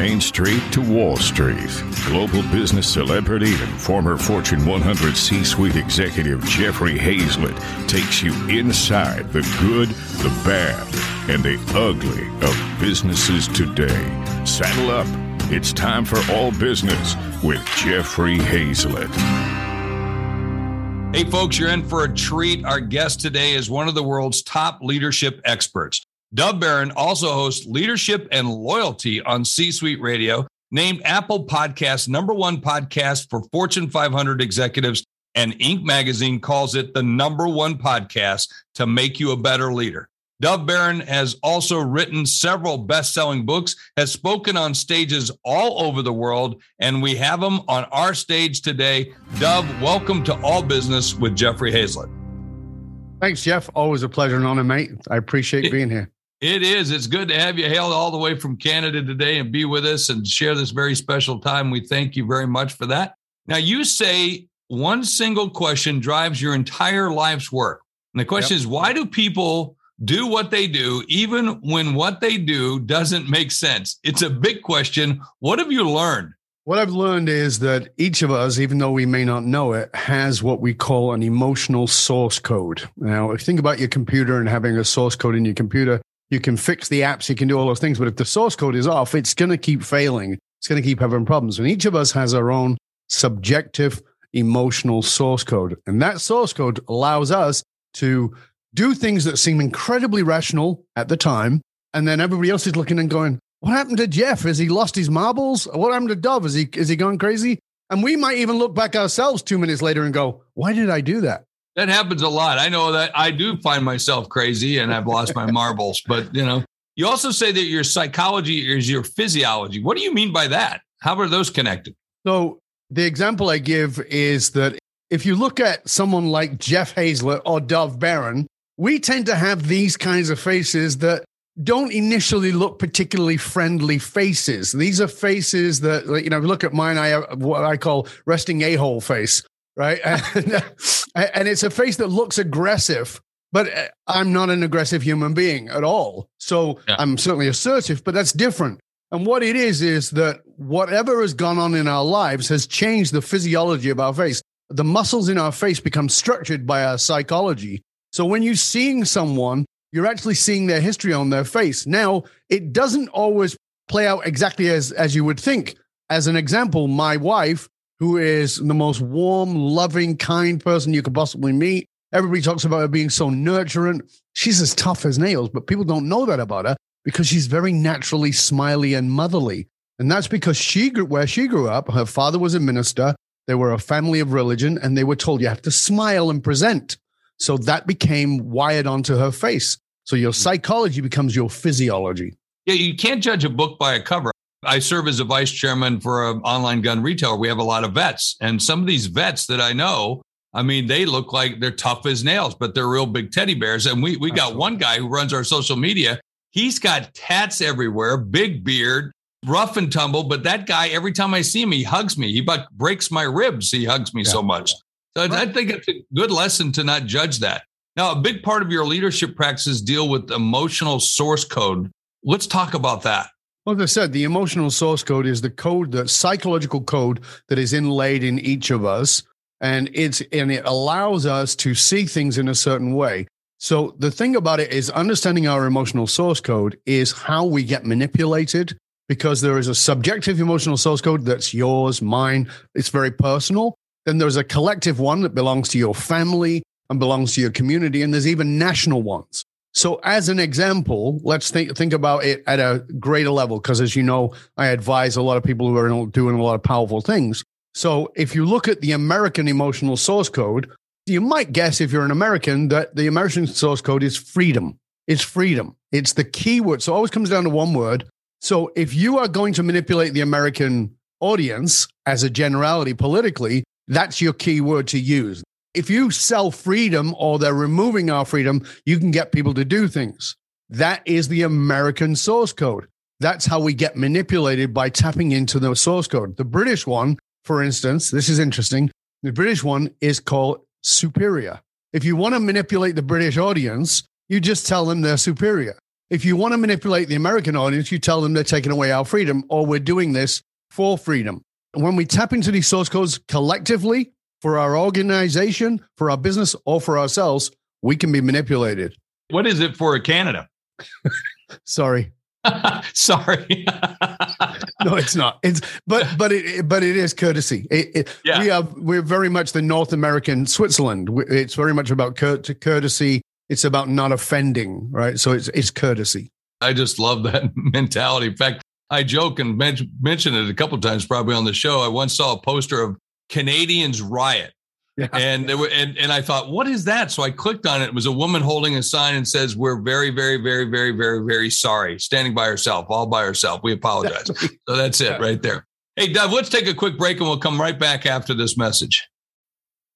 Main Street to Wall Street, global business celebrity and former Fortune 100 C suite executive Jeffrey Hayzlett takes you inside the good, the bad, and the ugly of businesses today. Saddle up. It's time for All Business with Jeffrey Hayzlett. Hey, folks, you're in for a treat. Our guest today is one of the world's top leadership experts. Dov Baron also hosts Leadership and Loyalty on C Suite Radio, named Apple Podcast number one podcast for Fortune 500 executives, and Inc. magazine calls it the number one podcast to make you a better leader. Dov Baron has also written several best selling books, has spoken on stages all over the world, and we have him on our stage today. Dov, welcome to All Business with Jeffrey Hayzlett. Thanks, Jeff. Always a pleasure and honor, mate. I appreciate being here. It is. It's good to have you hailed all the way from Canada today and be with us and share this very special time. We thank you very much for that. Now, you say one single question drives your entire life's work. And the question yep. is why do people do what they do, even when what they do doesn't make sense? It's a big question. What have you learned? What I've learned is that each of us, even though we may not know it, has what we call an emotional source code. Now, if you think about your computer and having a source code in your computer, you can fix the apps, you can do all those things. But if the source code is off, it's going to keep failing. It's going to keep having problems. And each of us has our own subjective emotional source code. And that source code allows us to do things that seem incredibly rational at the time. And then everybody else is looking and going, what happened to Jeff? Has he lost his marbles? What happened to Dov? Is he, is he gone crazy? And we might even look back ourselves two minutes later and go, why did I do that? That happens a lot. I know that I do find myself crazy and I've lost my marbles, but you know, you also say that your psychology is your physiology. What do you mean by that? How are those connected? So the example I give is that if you look at someone like Jeff Hayzlett or Dov Baron, we tend to have these kinds of faces that don't initially look particularly friendly faces. These are faces that, you know, look at mine, I have what I call resting a hole face right? And, and it's a face that looks aggressive, but uh, I'm not an aggressive human being at all. So yeah. I'm certainly assertive, but that's different. And what it is, is that whatever has gone on in our lives has changed the physiology of our face. The muscles in our face become structured by our psychology. So when you're seeing someone, you're actually seeing their history on their face. Now, it doesn't always play out exactly as, as you would think. As an example, my wife who is the most warm, loving, kind person you could possibly meet. Everybody talks about her being so nurturing. She's as tough as nails, but people don't know that about her because she's very naturally smiley and motherly. And that's because she grew where she grew up. Her father was a minister. They were a family of religion, and they were told you have to smile and present. So that became wired onto her face. So your hmm. psychology becomes your physiology. Yeah, you can't judge a book by a cover. I serve as a vice chairman for an online gun retailer. We have a lot of vets, and some of these vets that I know, I mean, they look like they're tough as nails, but they're real big teddy bears. And we we got one guy who runs our social media. He's got tats everywhere, big beard, rough and tumble. But that guy, every time I see him, he hugs me. He about breaks my ribs. He hugs me yeah. so much. So right. I think it's a good lesson to not judge that. Now, a big part of your leadership practices deal with emotional source code. Let's talk about that. Well, as I said, the emotional source code is the code, the psychological code that is inlaid in each of us. And it's and it allows us to see things in a certain way. So the thing about it is understanding our emotional source code is how we get manipulated because there is a subjective emotional source code that's yours, mine. It's very personal. Then there's a collective one that belongs to your family and belongs to your community. And there's even national ones. So, as an example, let's think think about it at a greater level, because as you know, I advise a lot of people who are doing a lot of powerful things. So, if you look at the American emotional source code, you might guess if you're an American that the American source code is freedom. It's freedom. It's the key word. So, it always comes down to one word. So, if you are going to manipulate the American audience as a generality politically, that's your key word to use if you sell freedom or they're removing our freedom, you can get people to do things. That is the American source code. That's how we get manipulated by tapping into the source code. The British one, for instance, this is interesting. The British one is called superior. If you want to manipulate the British audience, you just tell them they're superior. If you want to manipulate the American audience, you tell them they're taking away our freedom or we're doing this for freedom. When we tap into these source codes collectively for our organization, for our business, or for ourselves, we can be manipulated. What is it for Canada? Sorry. Sorry. no, it's not. It's but but it but it is courtesy. It, it, yeah. We are we're very much the North American Switzerland. It's very much about courtesy. It's about not offending, right? So it's it's courtesy. I just love that mentality. In fact, I joke and men- mention it a couple times, probably on the show. I once saw a poster of Canadians riot yeah. And there were, and, and I thought, what is that? So I clicked on it. It was a woman holding a sign and says, We're very, very, very, very, very, very sorry. Standing by herself, all by herself. We apologize. so that's it right there. Hey, Dov, let's take a quick break and we'll come right back after this message.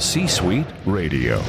C-Suite Radio.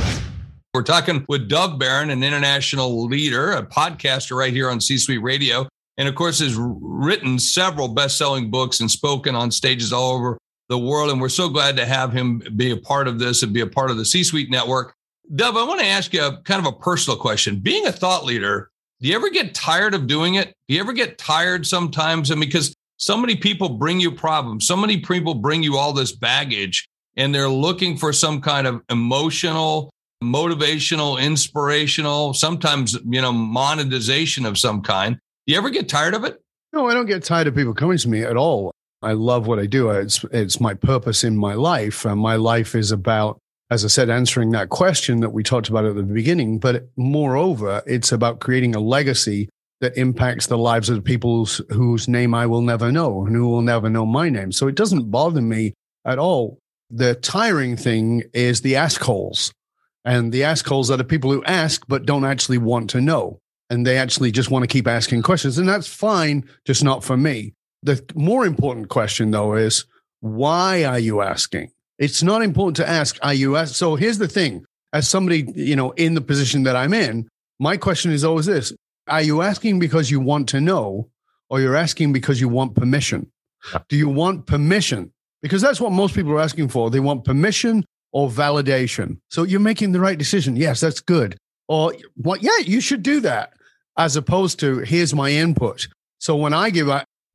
We're talking with Dov Baron, an international leader, a podcaster right here on C-Suite Radio, and of course has written several best-selling books and spoken on stages all over the world. And we're so glad to have him be a part of this and be a part of the C-Suite network. Dov, I want to ask you a, kind of a personal question. Being a thought leader, do you ever get tired of doing it? Do you ever get tired sometimes? And because so many people bring you problems, so many people bring you all this baggage and they're looking for some kind of emotional, motivational, inspirational, sometimes, you know, monetization of some kind. Do you ever get tired of it? No, I don't get tired of people coming to me at all. I love what I do. It's it's my purpose in my life. And my life is about, as I said, answering that question that we talked about at the beginning. But moreover, it's about creating a legacy that impacts the lives of the people whose name I will never know and who will never know my name. So it doesn't bother me at all the tiring thing is the ask holes. And the ask holes are the people who ask but don't actually want to know. And they actually just want to keep asking questions. And that's fine, just not for me. The more important question, though, is why are you asking? It's not important to ask, are you ask? So here's the thing as somebody, you know, in the position that I'm in, my question is always this Are you asking because you want to know, or you're asking because you want permission? Do you want permission because that's what most people are asking for. They want permission or validation. So you're making the right decision. Yes, that's good. Or what? Yeah, you should do that. As opposed to here's my input. So when I give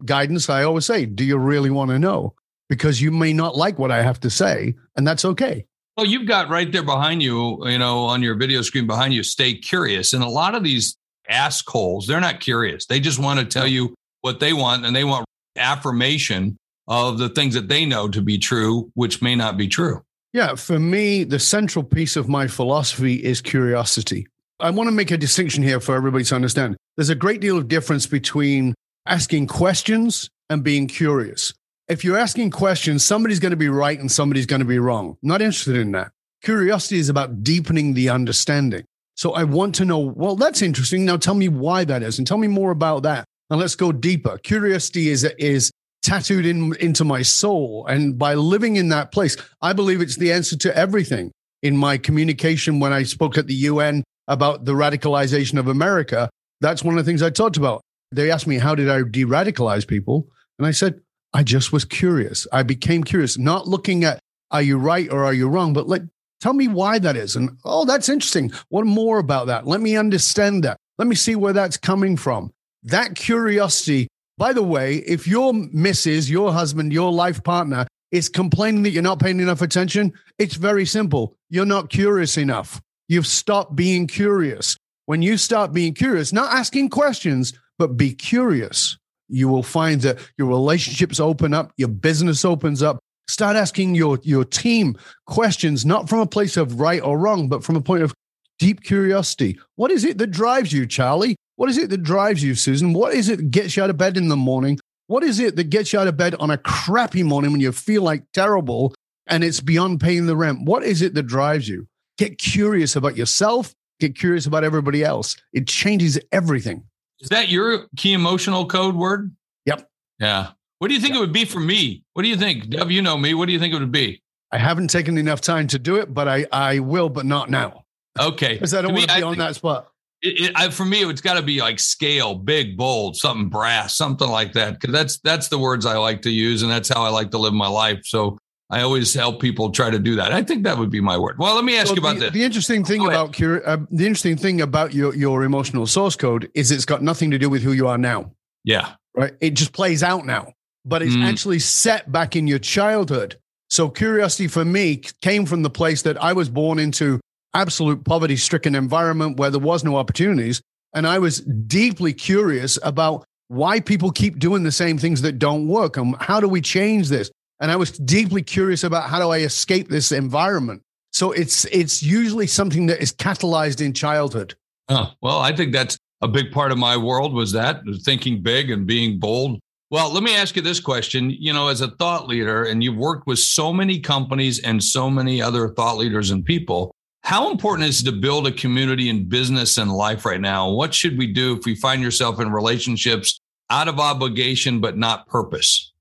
guidance, I always say, "Do you really want to know?" Because you may not like what I have to say, and that's okay. Well, you've got right there behind you, you know, on your video screen behind you, stay curious. And a lot of these assholes, they're not curious. They just want to tell you what they want and they want affirmation of the things that they know to be true, which may not be true. Yeah, for me, the central piece of my philosophy is curiosity. I want to make a distinction here for everybody to understand. There's a great deal of difference between asking questions and being curious. If you're asking questions, somebody's going to be right and somebody's going to be wrong. not interested in that. Curiosity is about deepening the understanding. So I want to know, well, that's interesting. Now tell me why that is and tell me more about that. And let's go deeper. Curiosity is, is tattooed in, into my soul. And by living in that place, I believe it's the answer to everything. In my communication, when I spoke at the UN about the radicalization of America, that's one of the things I talked about. They asked me, How did I de radicalize people? And I said, I just was curious. I became curious, not looking at, Are you right or are you wrong? But like, tell me why that is. And oh, that's interesting. What more about that? Let me understand that. Let me see where that's coming from. That curiosity by the way, if your missus, your husband, your life partner is complaining that you're not paying enough attention, it's very simple. You're not curious enough. You've stopped being curious. When you start being curious, not asking questions, but be curious, you will find that your relationships open up, your business opens up. Start asking your, your team questions, not from a place of right or wrong, but from a point of deep curiosity. What is it that drives you, Charlie? What is it that drives you, Susan? What is it that gets you out of bed in the morning? What is it that gets you out of bed on a crappy morning when you feel like terrible and it's beyond paying the rent? What is it that drives you? Get curious about yourself, get curious about everybody else. It changes everything. Is that your key emotional code word? Yep. Yeah. What do you think yep. it would be for me? What do you think? Dev, you know me. What do you think it would be? I haven't taken enough time to do it, but I, I will, but not now. Okay. Because I don't want to be I on that spot. It, it, I, for me, it's got to be like scale, big, bold, something brass, something like that. Because that's that's the words I like to use, and that's how I like to live my life. So I always help people try to do that. I think that would be my word. Well, let me ask so you about the, this. The interesting thing Go about uh, the interesting thing about your your emotional source code is it's got nothing to do with who you are now. Yeah. Right. It just plays out now, but it's mm. actually set back in your childhood. So curiosity for me came from the place that I was born into absolute poverty stricken environment where there was no opportunities. And I was deeply curious about why people keep doing the same things that don't work and how do we change this? And I was deeply curious about how do I escape this environment? So it's it's usually something that is catalyzed in childhood. Well, I think that's a big part of my world was that thinking big and being bold. Well, let me ask you this question. You know, as a thought leader, and you've worked with so many companies and so many other thought leaders and people, how important is it to build a community in business and life right now? What should we do if we find yourself in relationships out of obligation but not purpose?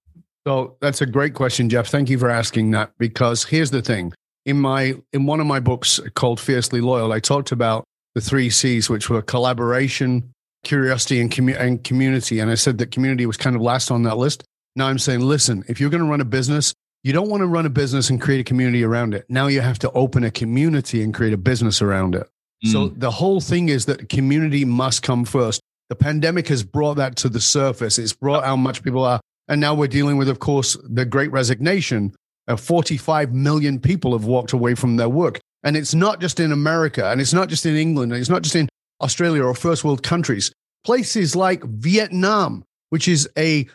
So that's a great question, Jeff. Thank you for asking that because here's the thing. In my in one of my books called Fiercely Loyal, I talked about the three C's, which were collaboration, curiosity, and, commu- and community. And I said that community was kind of last on that list. Now I'm saying, listen, if you're going to run a business, you don't want to run a business and create a community around it. Now you have to open a community and create a business around it. Mm. So the whole thing is that community must come first. The pandemic has brought that to the surface. It's brought how much people are. And now we're dealing with, of course, the great resignation. Uh, 45 million people have walked away from their work. And it's not just in America, and it's not just in England, and it's not just in Australia or first world countries. Places like Vietnam, which is a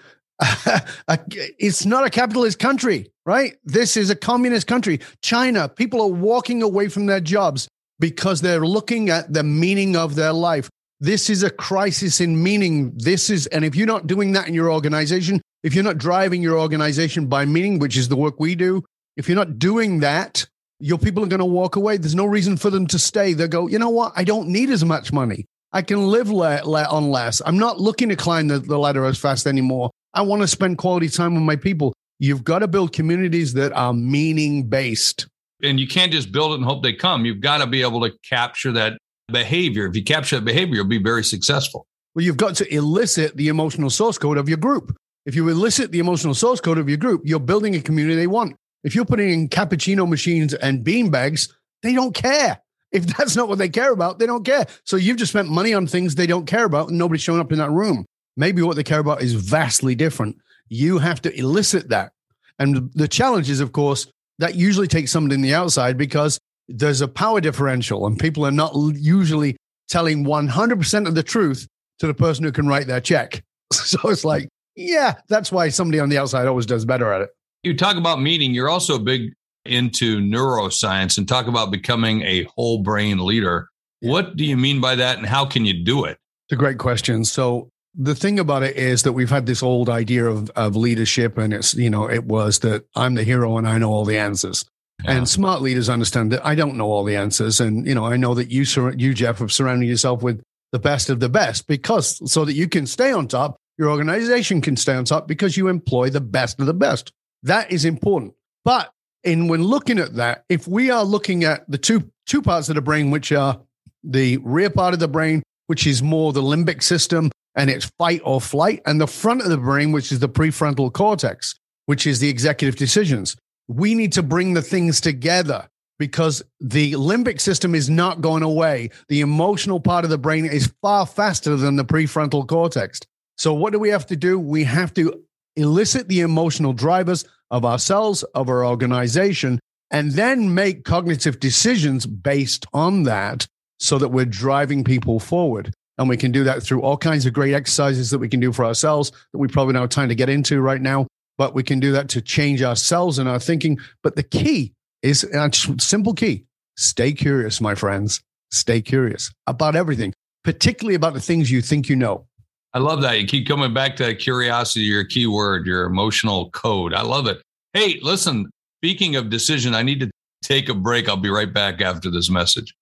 it's not a capitalist country, right? This is a communist country. China, people are walking away from their jobs because they're looking at the meaning of their life. This is a crisis in meaning. This is, and if you're not doing that in your organization, if you're not driving your organization by meaning, which is the work we do, if you're not doing that, your people are going to walk away. There's no reason for them to stay. They'll go, you know what? I don't need as much money. I can live le- le- on less. I'm not looking to climb the, the ladder as fast anymore. I want to spend quality time with my people. You've got to build communities that are meaning based. And you can't just build it and hope they come. You've got to be able to capture that behavior. If you capture that behavior, you'll be very successful. Well, you've got to elicit the emotional source code of your group. If you elicit the emotional source code of your group, you're building a community they want. If you're putting in cappuccino machines and bean bags, they don't care. If that's not what they care about, they don't care. So you've just spent money on things they don't care about, and nobody's showing up in that room. Maybe what they care about is vastly different. You have to elicit that. And the challenge is, of course, that usually takes somebody in the outside because there's a power differential and people are not usually telling 100% of the truth to the person who can write their check. So it's like, yeah, that's why somebody on the outside always does better at it. You talk about meaning, you're also big into neuroscience and talk about becoming a whole brain leader. What do you mean by that and how can you do it? It's a great question. So the thing about it is that we've had this old idea of, of leadership and it's you know it was that i'm the hero and i know all the answers. Yeah. and smart leaders understand that i don't know all the answers and you know i know that you you jeff have surrounded yourself with the best of the best because so that you can stay on top your organization can stay on top because you employ the best of the best. That is important. But in when looking at that if we are looking at the two two parts of the brain which are the rear part of the brain which is more the limbic system and it's fight or flight, and the front of the brain, which is the prefrontal cortex, which is the executive decisions. We need to bring the things together because the limbic system is not going away. The emotional part of the brain is far faster than the prefrontal cortex. So, what do we have to do? We have to elicit the emotional drivers of ourselves, of our organization, and then make cognitive decisions based on that so that we're driving people forward. And we can do that through all kinds of great exercises that we can do for ourselves that we probably don't have time to get into right now. But we can do that to change ourselves and our thinking. But the key is a simple key stay curious, my friends. Stay curious about everything, particularly about the things you think you know. I love that. You keep coming back to curiosity, your key word, your emotional code. I love it. Hey, listen, speaking of decision, I need to take a break. I'll be right back after this message.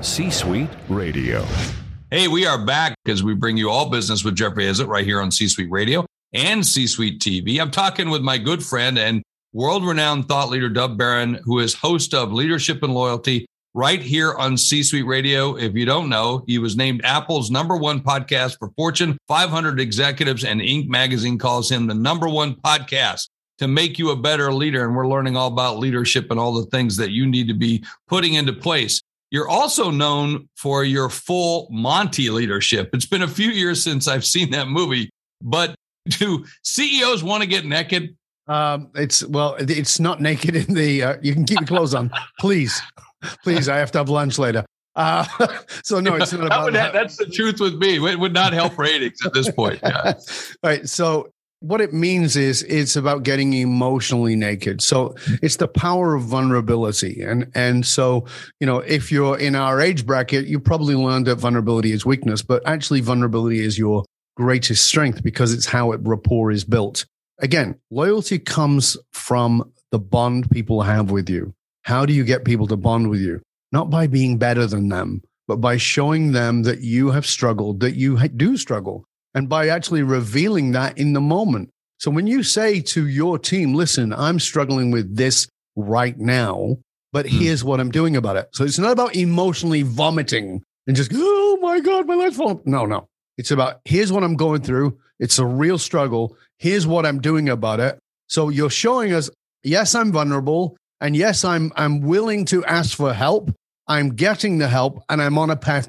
C Suite Radio. Hey, we are back as we bring you all business with Jeffrey Hayzlett right here on C Suite Radio and C Suite TV. I'm talking with my good friend and world renowned thought leader, Dov Baron, who is host of Leadership and Loyalty right here on C Suite Radio. If you don't know, he was named Apple's number one podcast for Fortune 500 executives, and Inc. magazine calls him the number one podcast to make you a better leader. And we're learning all about leadership and all the things that you need to be putting into place. You're also known for your full Monty leadership. It's been a few years since I've seen that movie, but do CEOs want to get naked? Um, it's well, it's not naked in the. Uh, you can keep your clothes on, please, please. I have to have lunch later. Uh, so no, it's not about that. That's the truth with me. It would not help ratings at this point. Yeah. All right. So what it means is it's about getting emotionally naked. So it's the power of vulnerability. And and so, you know, if you're in our age bracket, you probably learned that vulnerability is weakness, but actually vulnerability is your greatest strength because it's how it rapport is built. Again, loyalty comes from the bond people have with you. How do you get people to bond with you? Not by being better than them, but by showing them that you have struggled, that you do struggle, and by actually revealing that in the moment. So when you say to your team, listen, I'm struggling with this right now, but mm. here's what I'm doing about it. So it's not about emotionally vomiting and just, oh my God, my life's falling. No, no. It's about here's what I'm going through. It's a real struggle. Here's what I'm doing about it. So you're showing us, yes, I'm vulnerable. And yes, I'm I'm willing to ask for help. I'm getting the help and I'm on a path.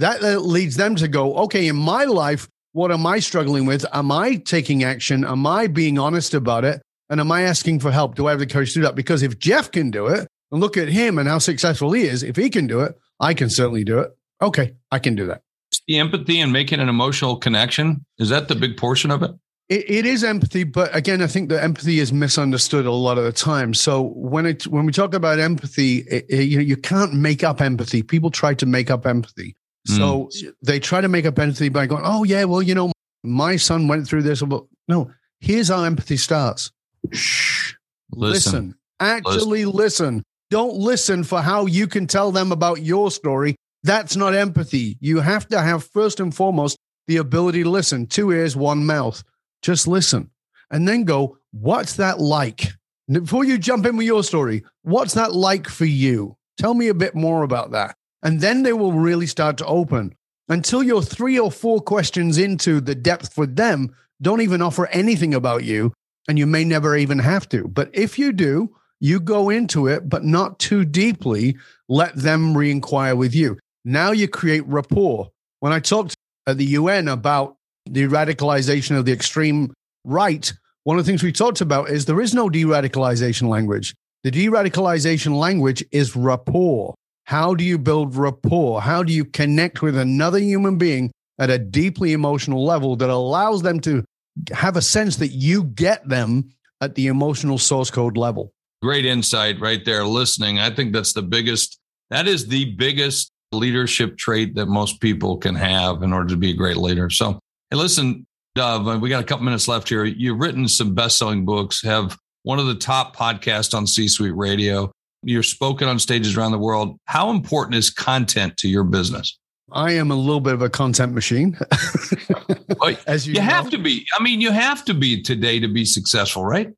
That leads them to go, okay, in my life, what am I struggling with? Am I taking action? Am I being honest about it? And am I asking for help? Do I have the courage to do that? Because if Jeff can do it and look at him and how successful he is, if he can do it, I can certainly do it. Okay, I can do that. The empathy and making an emotional connection is that the big portion of it? It, it is empathy, but again, I think that empathy is misunderstood a lot of the time. So when it when we talk about empathy, it, it, you know, you can't make up empathy. People try to make up empathy. So mm. they try to make up empathy by going, "Oh yeah, well, you know, my son went through this." No, here's how empathy starts. Shh, listen. listen. Actually, listen. listen. Don't listen for how you can tell them about your story. That's not empathy. You have to have first and foremost the ability to listen. Two ears, one mouth. Just listen, and then go. What's that like? Before you jump in with your story, what's that like for you? Tell me a bit more about that. And then they will really start to open. Until you're three or four questions into the depth for them, don't even offer anything about you. And you may never even have to. But if you do, you go into it, but not too deeply. Let them re inquire with you. Now you create rapport. When I talked at the UN about the radicalization of the extreme right, one of the things we talked about is there is no de radicalization language. The de radicalization language is rapport. How do you build rapport? How do you connect with another human being at a deeply emotional level that allows them to have a sense that you get them at the emotional source code level? Great insight right there. Listening. I think that's the biggest, that is the biggest leadership trait that most people can have in order to be a great leader. So, hey, listen, Dov, uh, we got a couple minutes left here. You've written some best selling books, have one of the top podcasts on C Suite Radio. You're spoken on stages around the world. How important is content to your business? I am a little bit of a content machine. As you, you have to be. I mean, you have to be today to be successful, right?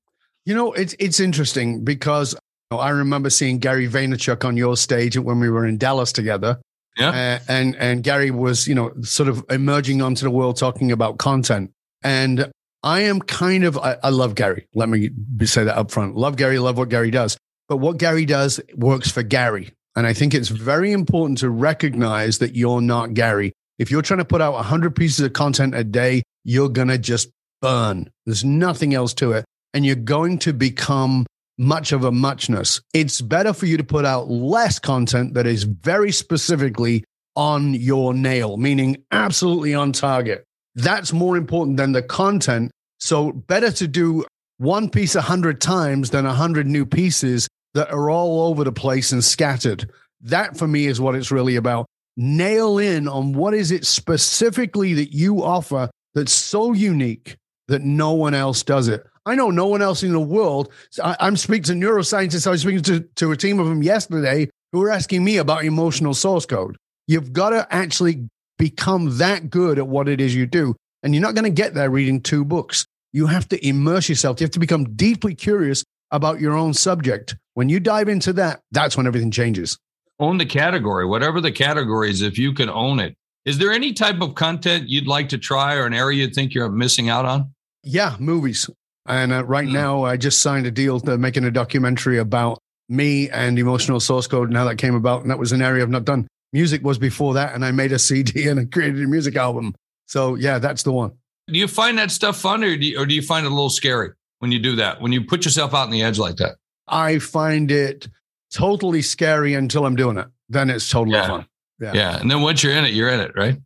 You know, it's it's interesting because I remember seeing Gary Vaynerchuk on your stage when we were in Dallas together. Yeah. Uh, and and Gary was, you know, sort of emerging onto the world talking about content. And I am kind of I, I love Gary. Let me say that up front. Love Gary, love what Gary does. But what Gary does works for Gary. And I think it's very important to recognize that you're not Gary. If you're trying to put out 100 pieces of content a day, you're going to just burn. There's nothing else to it. And you're going to become much of a muchness. It's better for you to put out less content that is very specifically on your nail, meaning absolutely on target. That's more important than the content. So, better to do one piece a hundred times than a hundred new pieces that are all over the place and scattered. That for me is what it's really about. Nail in on what is it specifically that you offer that's so unique that no one else does it. I know no one else in the world. I, am speaking to neuroscientists. I was speaking to, to a team of them yesterday who were asking me about emotional source code. You've got to actually become that good at what it is you do. And you're not going to get there reading two books. You have to immerse yourself. You have to become deeply curious about your own subject. When you dive into that, that's when everything changes. Own the category, whatever the category is, if you can own it. Is there any type of content you'd like to try or an area you think you're missing out on? Yeah, movies. And uh, right mm. now, I just signed a deal to making a documentary about me and emotional source code and how that came about. And that was an area I've not done. Music was before that, and I made a CD and I created a music album. So yeah, that's the one. Do you find that stuff fun, or do you, or do you find it a little scary when you do that? When you put yourself out on the edge like that? I find it totally scary until I'm doing it. Then it's totally yeah. fun. Yeah. Yeah. And then once you're in it, you're in it, right?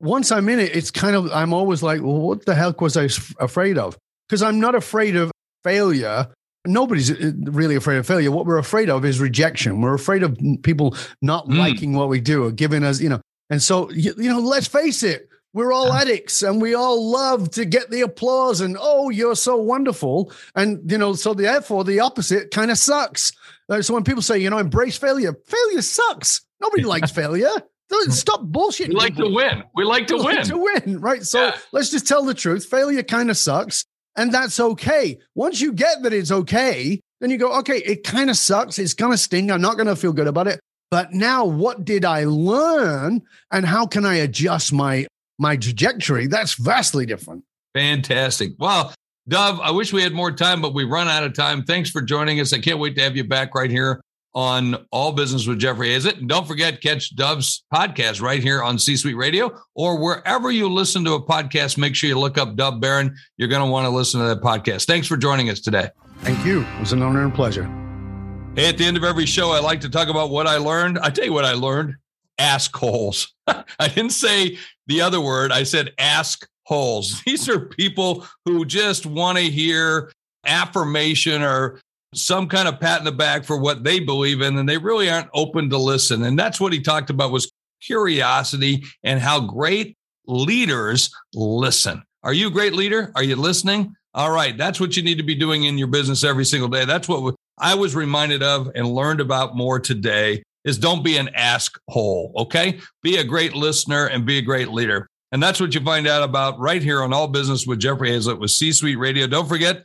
Once I'm in it, it's kind of, I'm always like, well, what the heck was I afraid of? Because I'm not afraid of failure. Nobody's uh, really afraid of failure. What we're afraid of is rejection. We're afraid of people not mm. liking what we do or giving us, you know. And so, you, you know, let's face it, we're all addicts and we all love to get the applause and, oh, you're so wonderful. And, you know, so therefore the opposite kind of sucks. Uh, so when people say, you know, embrace failure, failure sucks. Nobody likes failure. Stop bullshitting. We like to win. We like to we win. Like to win, right? So yeah. let's just tell the truth. Failure kind of sucks, and that's okay. Once you get that it's okay, then you go, okay, it kind of sucks. It's gonna sting. I'm not gonna feel good about it. But now, what did I learn, and how can I adjust my my trajectory? That's vastly different. Fantastic. Well, Dov, I wish we had more time, but we run out of time. Thanks for joining us. I can't wait to have you back right here on All Business with Jeffrey Hayzlett. And don't forget, catch Dov's podcast right here on C Suite Radio or wherever you listen to a podcast. Make sure you look up Dov Baron. You're going to want to listen to that podcast. Thanks for joining us today. Thank you. It was an honor and pleasure. Hey, at the end of every show, I like to talk about what I learned. I tell you what I learned ask holes. I didn't say the other word, I said ask holes. These are people who just want to hear affirmation or some kind of pat in the back for what they believe in, and they really aren't open to listen. And that's what he talked about was curiosity and how great leaders listen. Are you a great leader? Are you listening? All right, that's what you need to be doing in your business every single day. That's what I was reminded of and learned about more today is don't be an ask hole, okay? Be a great listener and be a great leader. And that's what you find out about right here on All Business with Jeffrey Hayzlett with C Suite Radio. Don't forget,